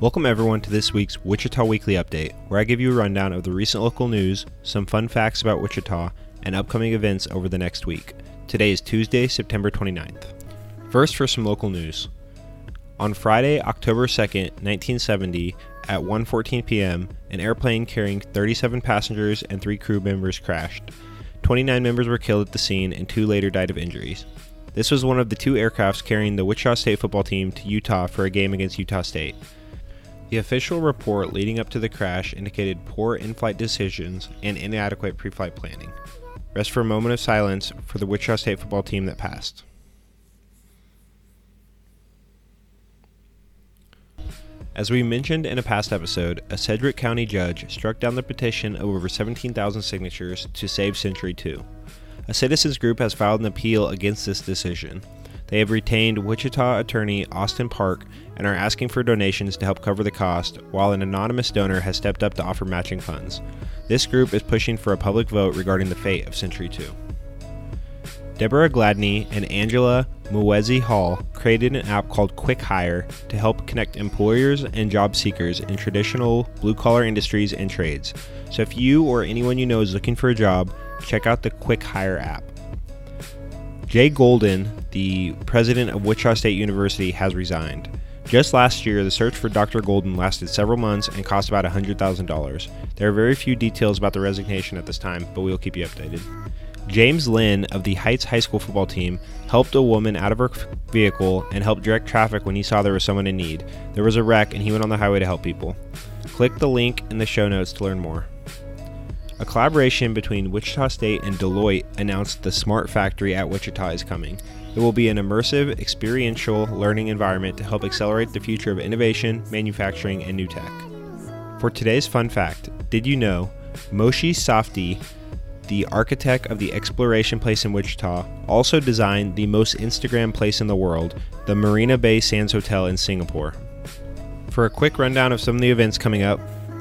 Welcome everyone to this week's Wichita Weekly Update, where I give you a rundown of the recent local news, some fun facts about Wichita, and upcoming events over the next week. Today is Tuesday, September 29th. First, for some local news. On Friday, October 2nd, 1970, at 1:14 p.m., an airplane carrying 37 passengers and 3 crew members crashed. 29 members were killed at the scene and 2 later died of injuries. This was one of the two aircrafts carrying the Wichita State football team to Utah for a game against Utah State. The official report leading up to the crash indicated poor in flight decisions and inadequate pre flight planning. Rest for a moment of silence for the Wichita State football team that passed. As we mentioned in a past episode, a Sedgwick County judge struck down the petition of over 17,000 signatures to save Century 2. A citizens group has filed an appeal against this decision. They have retained Wichita attorney Austin Park and are asking for donations to help cover the cost, while an anonymous donor has stepped up to offer matching funds. This group is pushing for a public vote regarding the fate of Century 2. Deborah Gladney and Angela Muezi Hall created an app called Quick Hire to help connect employers and job seekers in traditional blue collar industries and trades. So if you or anyone you know is looking for a job, check out the Quick Hire app. Jay Golden, the president of Wichita State University, has resigned. Just last year, the search for Dr. Golden lasted several months and cost about $100,000. There are very few details about the resignation at this time, but we will keep you updated. James Lynn of the Heights High School football team helped a woman out of her vehicle and helped direct traffic when he saw there was someone in need. There was a wreck and he went on the highway to help people. Click the link in the show notes to learn more. A collaboration between Wichita State and Deloitte announced the Smart Factory at Wichita is coming. It will be an immersive, experiential learning environment to help accelerate the future of innovation, manufacturing, and new tech. For today's fun fact, did you know Moshe Safdie the architect of the exploration place in Wichita, also designed the most Instagram place in the world, the Marina Bay Sands Hotel in Singapore. For a quick rundown of some of the events coming up,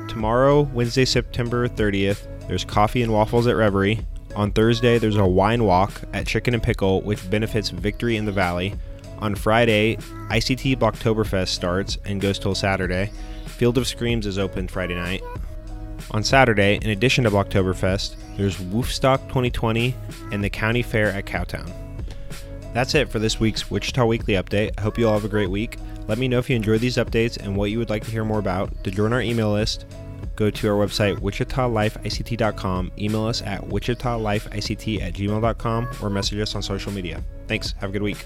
tomorrow, Wednesday, September 30th, there's coffee and waffles at Reverie. On Thursday, there's a wine walk at Chicken and Pickle, which benefits Victory in the Valley. On Friday, ICT Blocktoberfest starts and goes till Saturday. Field of Screams is open Friday night. On Saturday, in addition to Blocktoberfest, there's Woofstock 2020 and the County Fair at Cowtown. That's it for this week's Wichita Weekly Update. I hope you all have a great week. Let me know if you enjoyed these updates and what you would like to hear more about. To join our email list, go to our website, wichitalifeict.com, email us at wichitalifeict at gmail.com, or message us on social media. Thanks. Have a good week.